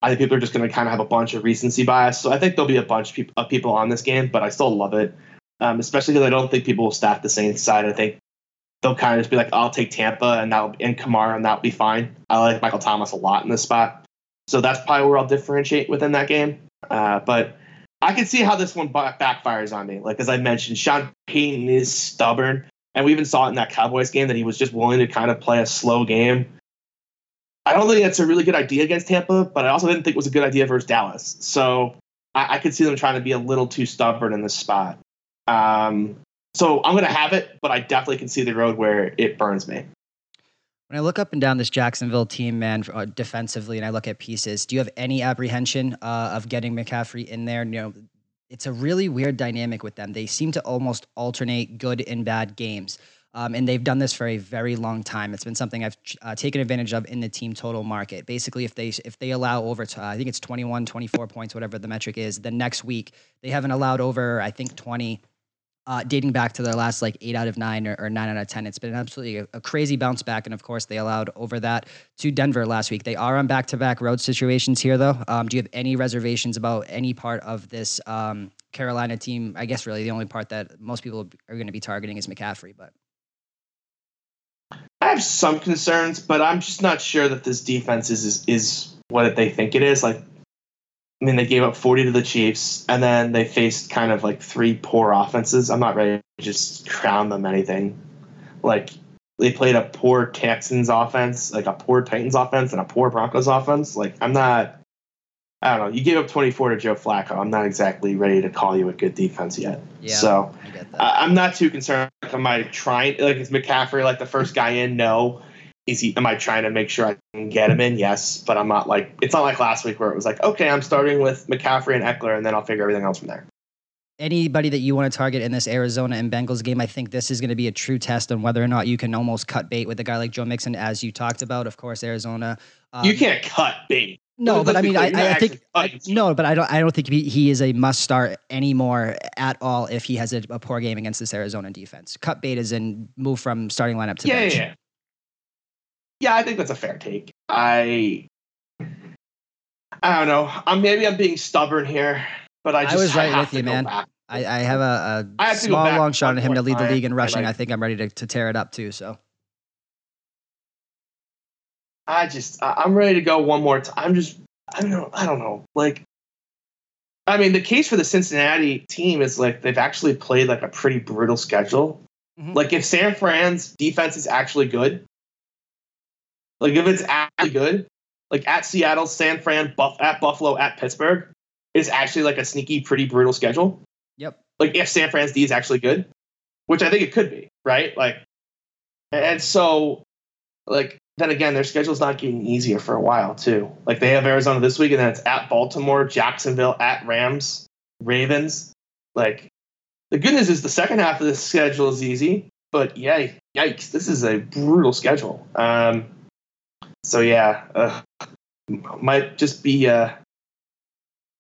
I think people are just going to kind of have a bunch of recency bias. So I think there'll be a bunch of people on this game, but I still love it, um, especially because I don't think people will stack the Saints side. I think they'll kind of just be like, I'll take Tampa and that and Kamara and that'll be fine. I like Michael Thomas a lot in this spot, so that's probably where I'll differentiate within that game. Uh, but I can see how this one backfires on me. Like as I mentioned, Sean Payton is stubborn, and we even saw it in that Cowboys game that he was just willing to kind of play a slow game. I don't think that's a really good idea against Tampa, but I also didn't think it was a good idea versus Dallas. So I, I could see them trying to be a little too stubborn in this spot. Um, so I'm going to have it, but I definitely can see the road where it burns me. When I look up and down this Jacksonville team, man, uh, defensively, and I look at pieces, do you have any apprehension uh, of getting McCaffrey in there? You know, it's a really weird dynamic with them. They seem to almost alternate good and bad games. Um, and they've done this for a very long time. It's been something I've uh, taken advantage of in the team total market. Basically, if they if they allow over, to, uh, I think it's 21, 24 points, whatever the metric is, the next week they haven't allowed over, I think 20 uh, dating back to their last like eight out of nine or, or nine out of 10. It's been absolutely a, a, crazy bounce back. And of course, they allowed over that to Denver last week. They are on back to back road situations here, though. Um, do you have any reservations about any part of this um, Carolina team? I guess really the only part that most people are going to be targeting is McCaffrey, but. I have some concerns, but I'm just not sure that this defense is, is, is what they think it is. Like I mean, they gave up 40 to the Chiefs, and then they faced kind of like three poor offenses. I'm not ready to just crown them anything. Like, they played a poor Texans offense, like a poor Titans offense, and a poor Broncos offense. Like, I'm not, I don't know. You gave up 24 to Joe Flacco. I'm not exactly ready to call you a good defense yet. Yeah, so, I am not too concerned. Like, am I trying, like, is McCaffrey like the first guy in? No is he am I trying to make sure I can get him in? Yes, but I'm not like it's not like last week where it was like, okay, I'm starting with McCaffrey and Ekeler and then I'll figure everything else from there. Anybody that you want to target in this Arizona and Bengals game, I think this is going to be a true test on whether or not you can almost cut bait with a guy like Joe Mixon, as you talked about. Of course, Arizona. Um, you can't cut bait. No, but I mean, I, I think I, no, but I don't. I don't think he, he is a must start anymore at all if he has a, a, poor game against this Arizona defense. Cut bait is in move from starting lineup to yeah, bench. Yeah, yeah, I think that's a fair take. I I don't know. I'm maybe I'm being stubborn here, but I just I was right with you, man. I, I have a, a have small long shot on him to lead the league in rushing. I, like, I think I'm ready to, to tear it up too. So I just I'm ready to go one more time. I'm just I don't know. I don't know. Like I mean, the case for the Cincinnati team is like they've actually played like a pretty brutal schedule. Mm-hmm. Like if San Fran's defense is actually good, like if it's actually good, like at Seattle, San Fran, Buff at Buffalo, at Pittsburgh, is actually like a sneaky, pretty brutal schedule. Yep. Like if San Fran's D is actually good, which I think it could be, right? Like, and so, like then again, their schedule's not getting easier for a while too. Like they have Arizona this week, and then it's at Baltimore, Jacksonville, at Rams, Ravens. Like the good news is the second half of the schedule is easy, but yeah, yikes, this is a brutal schedule. Um, so yeah, uh, might just be uh,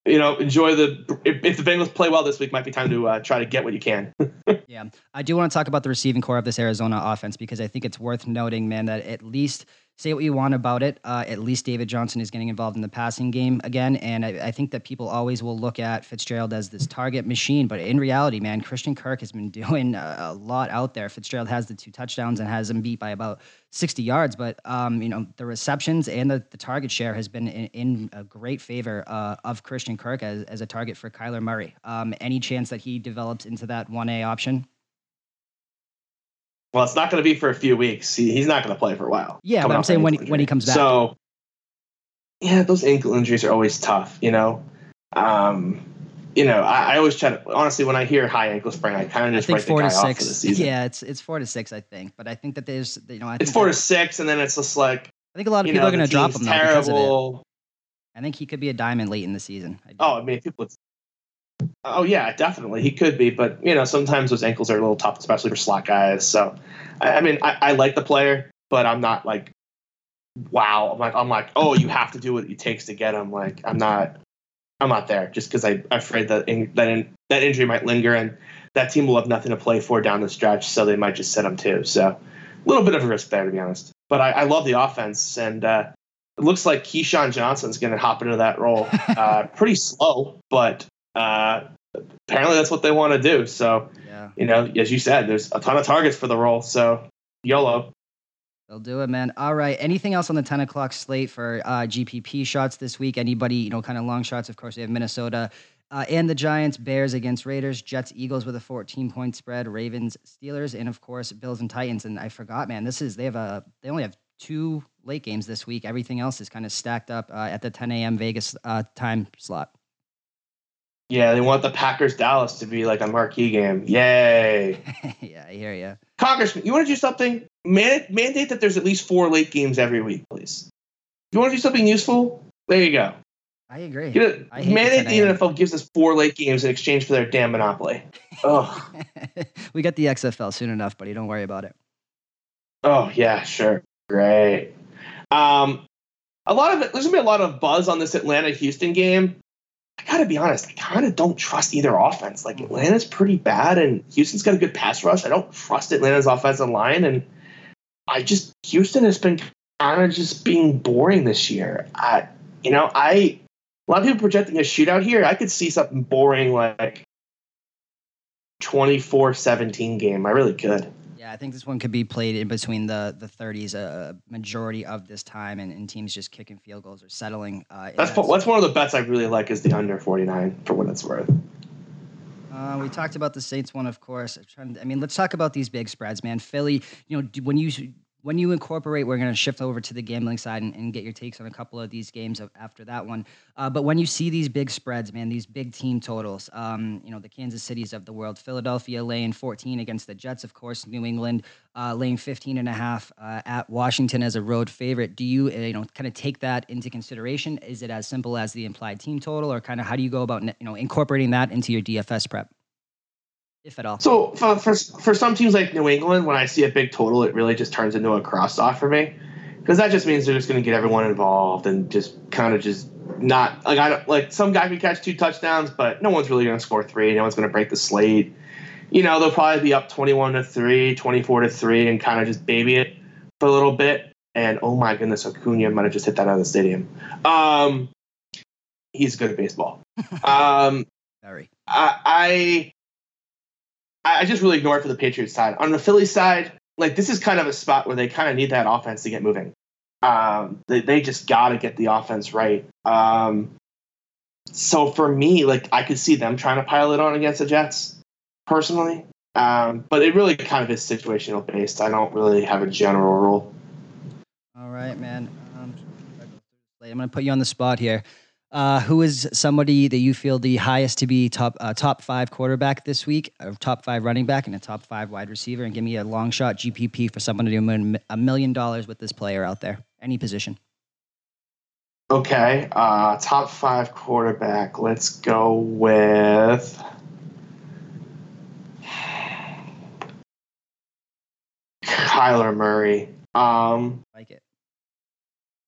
you know enjoy the if, if, the Bengals play well this week, might be time to uh, try to get what you can. yeah, I do want to talk about the receiving core of this Arizona offense because I think it's worth noting, man, that at least say what you want about it. Uh, at least David Johnson is getting involved in the passing game again. And I, I, think that people always will look at Fitzgerald as this target machine. But in reality, man, Christian Kirk has been doing a, a lot out there. Fitzgerald has the two touchdowns and has him beat by about 60 yards. But, um, you know, the receptions and the, the target share has been in, in a great favor uh, of Christian Kirk as, as a target for Kyler Murray. Um, any chance that he develops into that 1A option? Well, it's not going to be for a few weeks. He, he's not going to play for a while. Yeah, but I'm saying when he, when he comes back. So, yeah, those ankle injuries are always tough. You know, um, you know, I, I, always try to honestly when I hear high ankle sprain, I kind of just write four the guy to six. off for the season. Yeah, it's it's four to six, I think. But I think that there's you know, I it's four to six, and then it's just like I think a lot of people know, are going to drop him though because of it. I think he could be a diamond late in the season. I oh, I mean, people Oh yeah, definitely he could be, but you know sometimes those ankles are a little tough, especially for slot guys. So, I, I mean, I, I, like the player, but I'm not like, wow. I'm like, I'm like, oh, you have to do what it takes to get him. Like, I'm not, I'm not there just because I'm afraid that in, that in, that injury might linger and that team will have nothing to play for down the stretch, so they might just sit him too. So, a little bit of a risk there, to be honest. But I, I love the offense, and uh, it looks like KeeSean Johnson's going to hop into that role. Uh, pretty slow, but uh, apparently that's what they want to do. So, yeah. you know, as you said, there's a ton of targets for the role. So, YOLO. They'll do it, man. All right. Anything else on the 10 o'clock slate for uh, GPP shots this week? Anybody, you know, kind of long shots? Of course, we have Minnesota Uh, and the Giants, Bears against Raiders, Jets, Eagles with a 14 point spread, Ravens, Steelers, and of course Bills and Titans. And I forgot, man, this is they have a they only have two late games this week. Everything else is kind of stacked up uh, at the 10 a.m. Vegas uh, time slot. Yeah, they want the Packers Dallas to be like a marquee game. Yay! yeah, I hear you. Congressman, you want to do something? Man- mandate that there's at least four late games every week, please. You want to do something useful? There you go. I agree. You know, I mandate the the 10 NFL gives us four late games in exchange for their damn monopoly. Oh, we get the XFL soon enough, buddy. Don't worry about it. oh yeah, sure, great. Um, a lot of it. There's gonna be a lot of buzz on this Atlanta Houston game. I gotta be honest. I kind of don't trust either offense. Like mm-hmm. Atlanta's pretty bad, and Houston's got a good pass rush. I don't trust Atlanta's offensive line, and I just Houston has been kind of just being boring this year. I, you know, I a lot of people projecting a shootout here. I could see something boring like 24-17 game. I really could. Yeah, I think this one could be played in between the the 30s a majority of this time, and, and teams just kicking field goals or settling. Uh, in That's that's one of the bets I really like is the under 49 for what it's worth. Uh, we talked about the Saints one, of course. I'm trying to- I mean, let's talk about these big spreads, man. Philly, you know, when you when you incorporate, we're going to shift over to the gambling side and, and get your takes on a couple of these games after that one. Uh, but when you see these big spreads, man, these big team totals, um, you know, the Kansas Cities of the world, Philadelphia laying 14 against the Jets, of course, New England uh, laying 15 and a half uh, at Washington as a road favorite. Do you, uh, you know, kind of take that into consideration? Is it as simple as the implied team total, or kind of how do you go about, you know, incorporating that into your DFS prep? If at all. So for, for for some teams like New England, when I see a big total, it really just turns into a cross off for me, because that just means they're just going to get everyone involved and just kind of just not like I don't like some guy could catch two touchdowns, but no one's really going to score three. No one's going to break the slate. You know, they'll probably be up 21 to 3, 24 to 3 and kind of just baby it for a little bit. And oh my goodness, Acuna might have just hit that out of the stadium. Um, he's good at baseball. um, Very. I, I I just really ignore it for the Patriots side. On the Philly side, like this is kind of a spot where they kind of need that offense to get moving. Um, they, they just got to get the offense right. Um, so for me, like I could see them trying to pile it on against the Jets, personally. Um, but it really kind of is situational based. I don't really have a general rule. All right, man. Um, I'm going to put you on the spot here. Uh, who is somebody that you feel the highest to be top uh, top five quarterback this week, or top five running back, and a top five wide receiver? And give me a long shot GPP for someone to do win a million dollars with this player out there, any position. Okay, uh, top five quarterback. Let's go with. Kyler Murray. Um, Like it.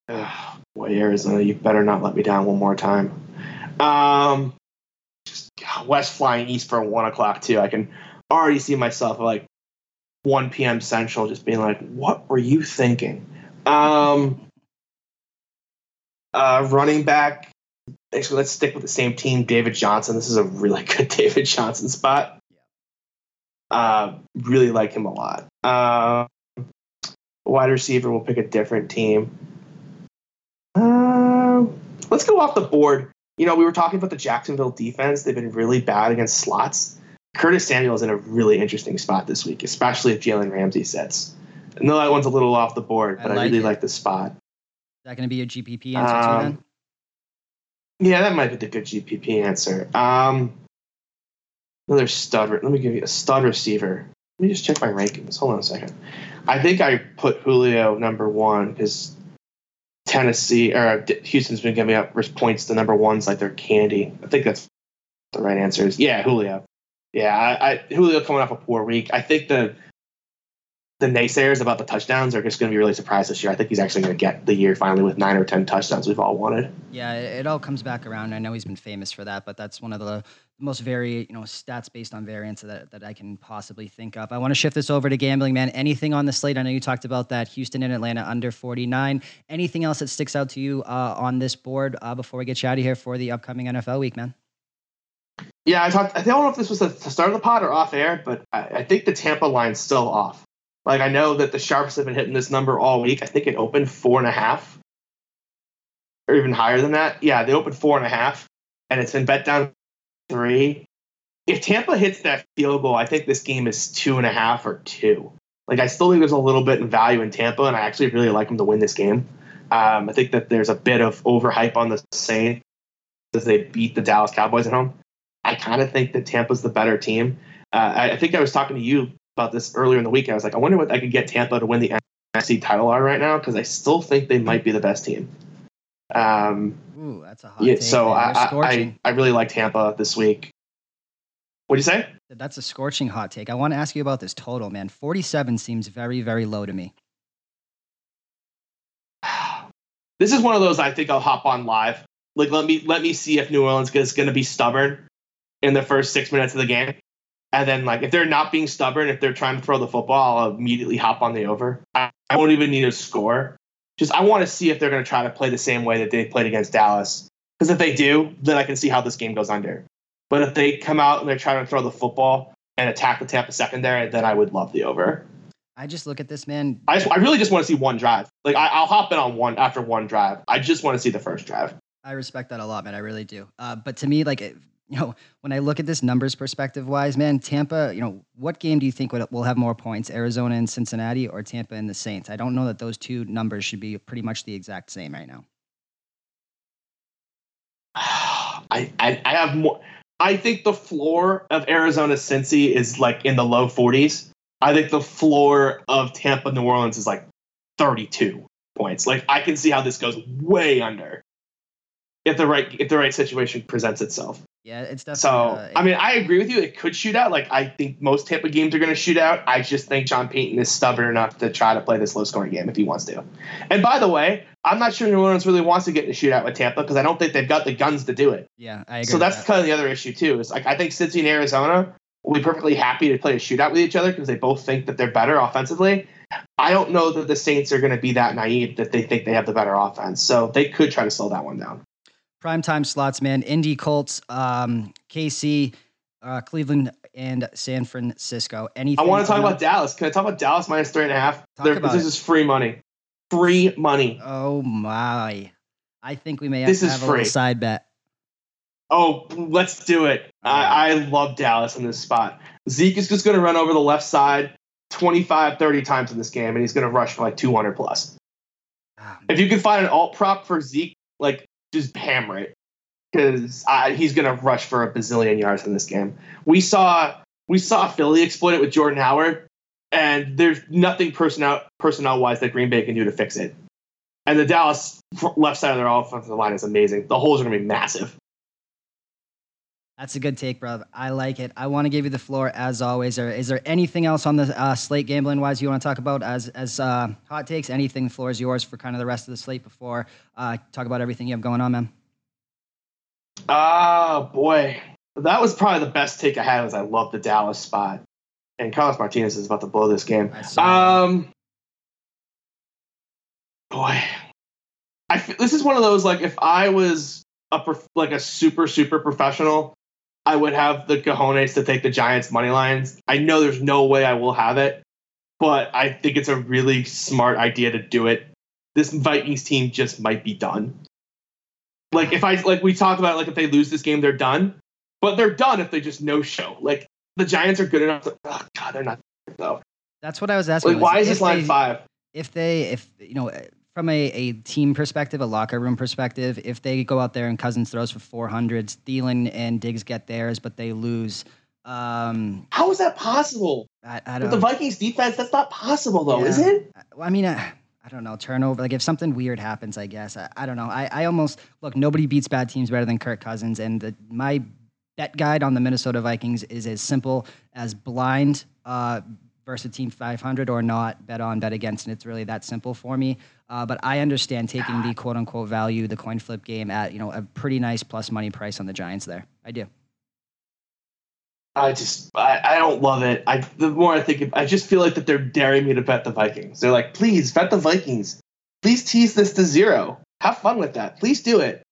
Ugh, boy, Arizona, you better not let me down one more time. Um, just God, West flying east for one o'clock too. I can already see myself like 1 p.m. Central, just being like, "What were you thinking?" Um, uh, running back. Actually, let's stick with the same team. David Johnson. This is a really good David Johnson spot. Uh, really like him a lot. Uh, wide receiver, we'll pick a different team. Uh, let's go off the board. You know, we were talking about the Jacksonville defense. They've been really bad against slots. Curtis Samuel is in a really interesting spot this week, especially if Jalen Ramsey sits. I know that one's a little off the board, but I, like really it. like the spot. Is that going to be your GPP answer too? Um, Then Yeah, that might be the good GPP answer. Um, another stud. Let me give you a stud receiver. Let me just check my rankings. Hold on a second. I think I put Julio number one because Tennessee or uh, Houston's been giving up points to number ones like they're candy. I think that's the right answer. Is yeah, Julio. Yeah, I, I Julio coming off a poor week. I think the the naysayers about the touchdowns are just going to be really surprised this year. I think he's actually going to get the year finally with nine or ten touchdowns we've all wanted. yeah, it all comes back around. I know he's been famous for that, but that's one of the most very you know stats based on variance that, that I can possibly think of. I want to shift this over to gambling, man. Anything on the slate? I know you talked about that Houston and Atlanta under 49. Anything else that sticks out to you uh, on this board uh, before we get you out of here for the upcoming NFL week, man? Yeah, I talked. I don't know if this was the, start of the pod or off air, but I, I think the Tampa line's still off. Like I know that the sharps have been hitting this number all week. I think it opened four and a half, or even higher than that. Yeah, they opened four and a half, and it's been bet down three. If Tampa hits that field goal, I think this game is two and a half or two. Like I still think there's a little bit of value in Tampa, and I actually really like them to win this game. Um, I think that there's a bit of overhype on the Saints as they beat the Dallas Cowboys at home. I kind of think that Tampa's the better team. Uh, I, I, think I was talking to you about this earlier in the week. I was like, I wonder what I could get Tampa to win the NFC title on right now because I still think they might be the best team. Um, Ooh, that's a hot yeah, So I, I, I really like Tampa this week. What do you say? That's a scorching hot take. I want to ask you about this total, man. 47 seems very, very low to me. This is one of those I think I'll hop on live. Like let me let me see if New Orleans is going to be stubborn in the first six minutes of the game, and then like if they're not being stubborn, if they're trying to throw the football, I'll immediately hop on the over. I, I won't even need a score. Just I want to see if they're going to try to play the same way that they played against Dallas. Because if they do, then I can see how this game goes under. But if they come out and they're trying to throw the football and attack the Tampa secondary, then I would love the over. I just look at this man. I, just, I really just want to see one drive. Like I, will hop in on one after one drive. I just want to see the first drive. I respect that a lot, man. I really do. Uh, but to me, like you know, when I look at this numbers perspective wise, man, Tampa. You know, what game do you think will have more points, Arizona and Cincinnati, or Tampa and the Saints? I don't know that those two numbers should be pretty much the exact same right now. I, I, I have more. I think the floor of Arizona Cincy is like in the low 40s. I think the floor of Tampa New Orleans is like 32 points. Like I can see how this goes way under if the right if the right situation presents itself. Yeah, it's definitely. So uh, I mean, I agree with you. It could shoot out. Like I think most Tampa games are going to shoot out. I just think Sean Payton is stubborn enough to try to play this low scoring game if he wants to. And by the way, I'm not sure New Orleans really wants to get in a shootout with Tampa because I don't think they've got the guns to do it. Yeah, I agree. So that's that. kind of the other issue too. Is like I think Cincy and Arizona will be perfectly happy to play a shootout with each other because they both think that they're better offensively. I don't know that the Saints are going to be that naive that they think they have the better offense. So they could try to slow that one down. Prime time slots, man. Indy Colts, um, KC, uh, Cleveland, and San Francisco. Anything? I want to talk about Dallas. Can I talk about Dallas minus three and a half? This it. is free money. Free money. Oh my! I think we may have this to have a little side bet. Oh, let's do it. I, I love Dallas in this spot. Zeke is just going to run over the left side 25, 30 times in this game, and he's going to rush for like 200 plus. Ah, if you can find an alt prop for Zeke, like just hammer it because he's going to rush for a bazillion yards in this game. We saw we saw Philly exploit it with Jordan Howard, and there's nothing personnel personnel wise that Green Bay can do to fix it. And the Dallas left side of their offensive line is amazing. The holes are going to be massive. That's a good take, bro. I like it. I want to give you the floor as always. Or is there anything else on the uh, slate gambling wise you want to talk about as as uh, hot takes? Anything? The floor is yours for kind of the rest of the slate before uh, talk about everything you have going on, man. Oh boy, that was probably the best take I had. Was I love the Dallas spot, and Carlos Martinez is about to blow this game. Um, boy, I this is one of those like if I was a like a super super professional I would have the cojones to take the Giants money lines. I know there's no way I will have it, but I think it's a really smart idea to do it. This Vikings team just might be done. Like if I like we talked about like if they lose this game, they're done. But they're done if they just no show. Like the Giants are good enough. To, oh God, they're not though. That's what I was asking. Like, why is this line they, five? If they, if you know, from a, a team perspective, a locker room perspective, if they go out there and Cousins throws for 400, Thielen and Diggs get theirs, but they lose. Um, How is that possible? I, I. With the Vikings defense, that's not possible, though, yeah. is it? I mean, I, I don't know. Turnover. Like if something weird happens, I guess. I, I don't know. I, I almost look. Nobody beats bad teams better than Kirk Cousins, and the, my bet guide on the Minnesota Vikings is as simple as blind. Uh, versus Team 500 or not, bet on, bet against, and it's really that simple for me. Uh, but I understand taking the quote unquote value, the coin flip game at you know a pretty nice plus money price on the Giants there. I do. I just I, I don't love it. I the more I think, I just feel like that they're daring me to bet the Vikings. They're like, please bet the Vikings. Please tease this to zero. Have fun with that. Please do it.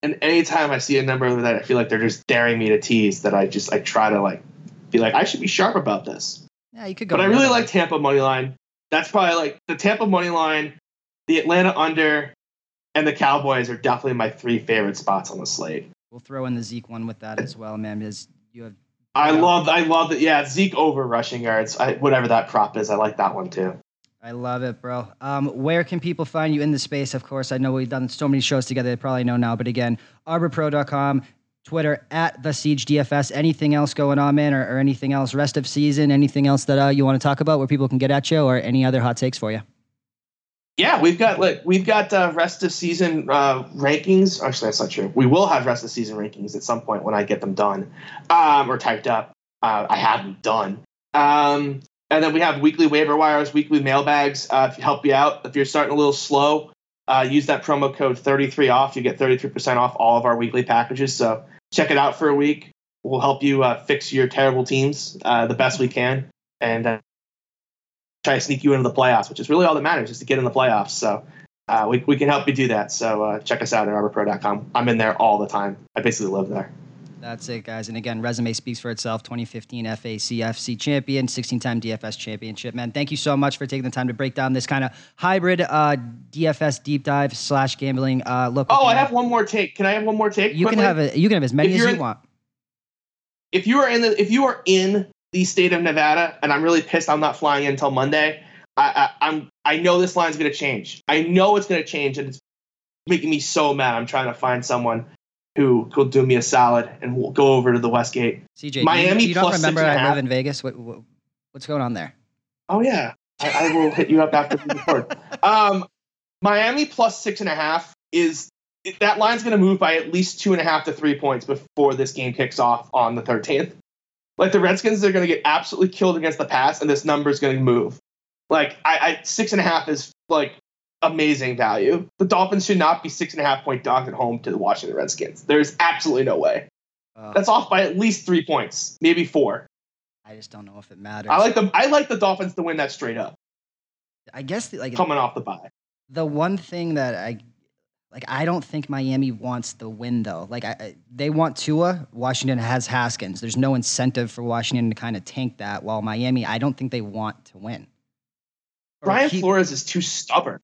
And anytime I see a number that I feel like they're just daring me to tease, that I just I try to like be like I should be sharp about this. Yeah, you could go. But I really like Tampa money line. That's probably like the Tampa money line, the Atlanta under, and the Cowboys are definitely my three favorite spots on the slate. We'll throw in the Zeke one with that as well, man, because you have. I love, I love that. Yeah, Zeke over rushing yards. I, whatever that prop is, I like that one too. I love it, bro. Um, where can people find you in the space? Of course, I know we've done so many shows together. They probably know now, but again, arborpro.com, Twitter at the Siege DFS. Anything else going on, man, or, or anything else? Rest of season? Anything else that uh, you want to talk about where people can get at you, or any other hot takes for you? Yeah, we've got like we've got uh, rest of season uh, rankings. Actually, that's not true. We will have rest of season rankings at some point when I get them done um, or typed up. Uh, I have them done. Um, and then we have weekly waiver wires, weekly mailbags uh, to help you out. If you're starting a little slow, uh, use that promo code 33 off. You get 33% off all of our weekly packages. So check it out for a week. We'll help you uh, fix your terrible teams uh, the best we can and uh, try to sneak you into the playoffs, which is really all that matters, is to get in the playoffs. So uh, we, we can help you do that. So check us out at arborpro.com. I'm in there all the time. I basically live there. That's it, guys. And again, resume speaks for itself. 2015 FACFC champion, 16-time DFS championship. Man, thank you so much for taking the time to break down this kind of hybrid uh, DFS deep dive slash gambling uh, look. Oh, I have one more take. Can I have one more take? You quickly? can have it. You can have as many as you in, want. If you are in the if you are in the state of Nevada, and I'm really pissed, I'm not flying in until Monday. I, I I'm I know this line's going to change. I know it's going to change, and it's making me so mad. I'm trying to find someone who could do me a solid and we'll go over to the Westgate. CJ, Miami. You, you don't remember I live in Vegas? What, what, what's going on there? Oh yeah, I, I will hit you up after the record. Um, Miami plus six and a half is that line's going to move by at least two and a half to three points before this game kicks off on the 13th. Like the Redskins are going to get absolutely killed against the pass, and this number is going to move. Like I, I six and a half is like amazing value. The Dolphins should not be six and a half point dogs at home to the Washington Redskins. There's absolutely no way. Uh, That's off by at least three points, maybe four. I just don't know if it matters. I like the I like the Dolphins to win that straight up. I guess the, like coming off the bye. The one thing that I like, I don't think Miami wants the win though. Like, I, they want Tua. Washington has Haskins. There's no incentive for Washington to kind of tank that. While Miami, I don't think they want to win. Brian keep, Flores is too stubborn.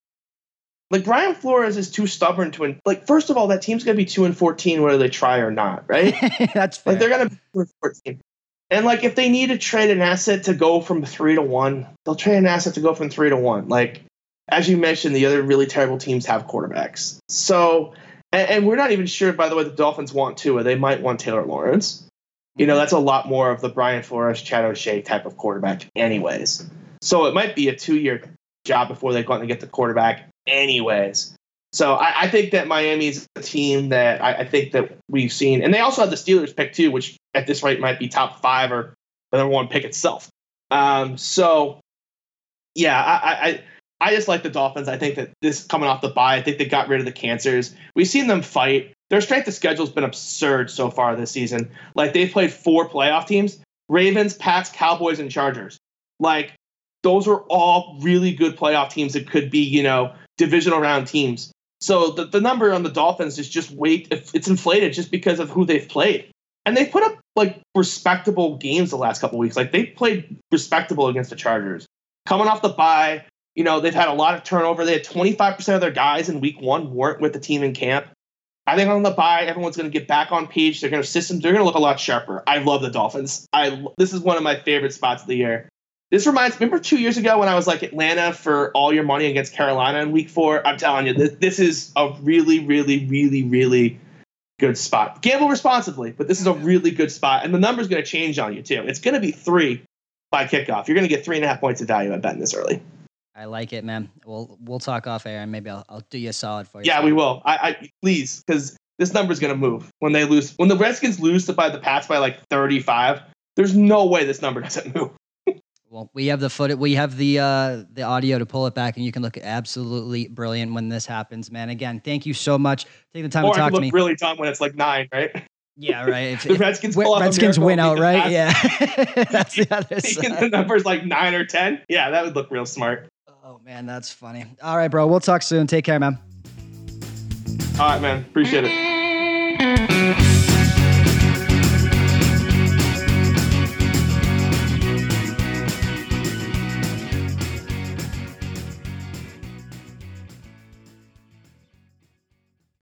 Like Brian Flores is too stubborn to win. Like first of all, that team's gonna be two and fourteen whether they try or not, right? That's fair. like they're gonna be two and fourteen. And like if they need to trade an asset to go from three to one, they'll trade an asset to go from three to one. Like as you mentioned, the other really terrible teams have quarterbacks. So and, and we're not even sure, by the way, the Dolphins want to, or they might want Taylor Lawrence. You know, that's a lot more of the Brian Flores, Chad O'Shea type of quarterback, anyways. So it might be a two year job before they go out and get the quarterback anyways. So I, I think that Miami's a team that I, I, think that we've seen, and they also have the Steelers pick too, which at this rate might be top five or the number one pick itself. Um, so yeah, I, I I just like the Dolphins. I think that this coming off the bye, I think they got rid of the cancers. We've seen them fight. Their strength of schedule has been absurd so far this season. Like they've played four playoff teams: Ravens, Pats, Cowboys, and Chargers. Like those are all really good playoff teams that could be, you know, divisional round teams. So the, the number on the Dolphins is just wait, it's inflated just because of who they've played. And they put up like respectable games the last couple weeks. Like they played respectable against the Chargers. Coming off the bye, you know, they've had a lot of turnover. They had 25% of their guys in week one weren't with the team in camp. I think on the bye, everyone's going to get back on page. They're going to system. They're going to look a lot sharper. I love the Dolphins. I this is one of my favorite spots of the year. This reminds. Remember two years ago when I was like Atlanta for all your money against Carolina in Week Four? I'm telling you, this, this is a really, really, really, really good spot. Gamble responsibly, but this is a really good spot, and the number's going to change on you too. It's going to be three by kickoff. You're going to get three and a half points of value at betting this early. I like it, man. We'll we'll talk off air, and maybe I'll I'll do you a solid for you. Yeah, we will. I, I please because this number's going to move when they lose. When the Redskins lose to by the Pats by like 35, there's no way this number doesn't move. Well, we have the footage. We have the uh, the audio to pull it back, and you can look absolutely brilliant when this happens, man. Again, thank you so much. Take the time or to talk to me. Really dumb when it's like nine, right? Yeah, right. If, the Redskins, if, Redskins win out, right? Yeah, that's the other side. the numbers like nine or ten. Yeah, that would look real smart. Oh man, that's funny. All right, bro. We'll talk soon. Take care, man. All right, man. Appreciate it.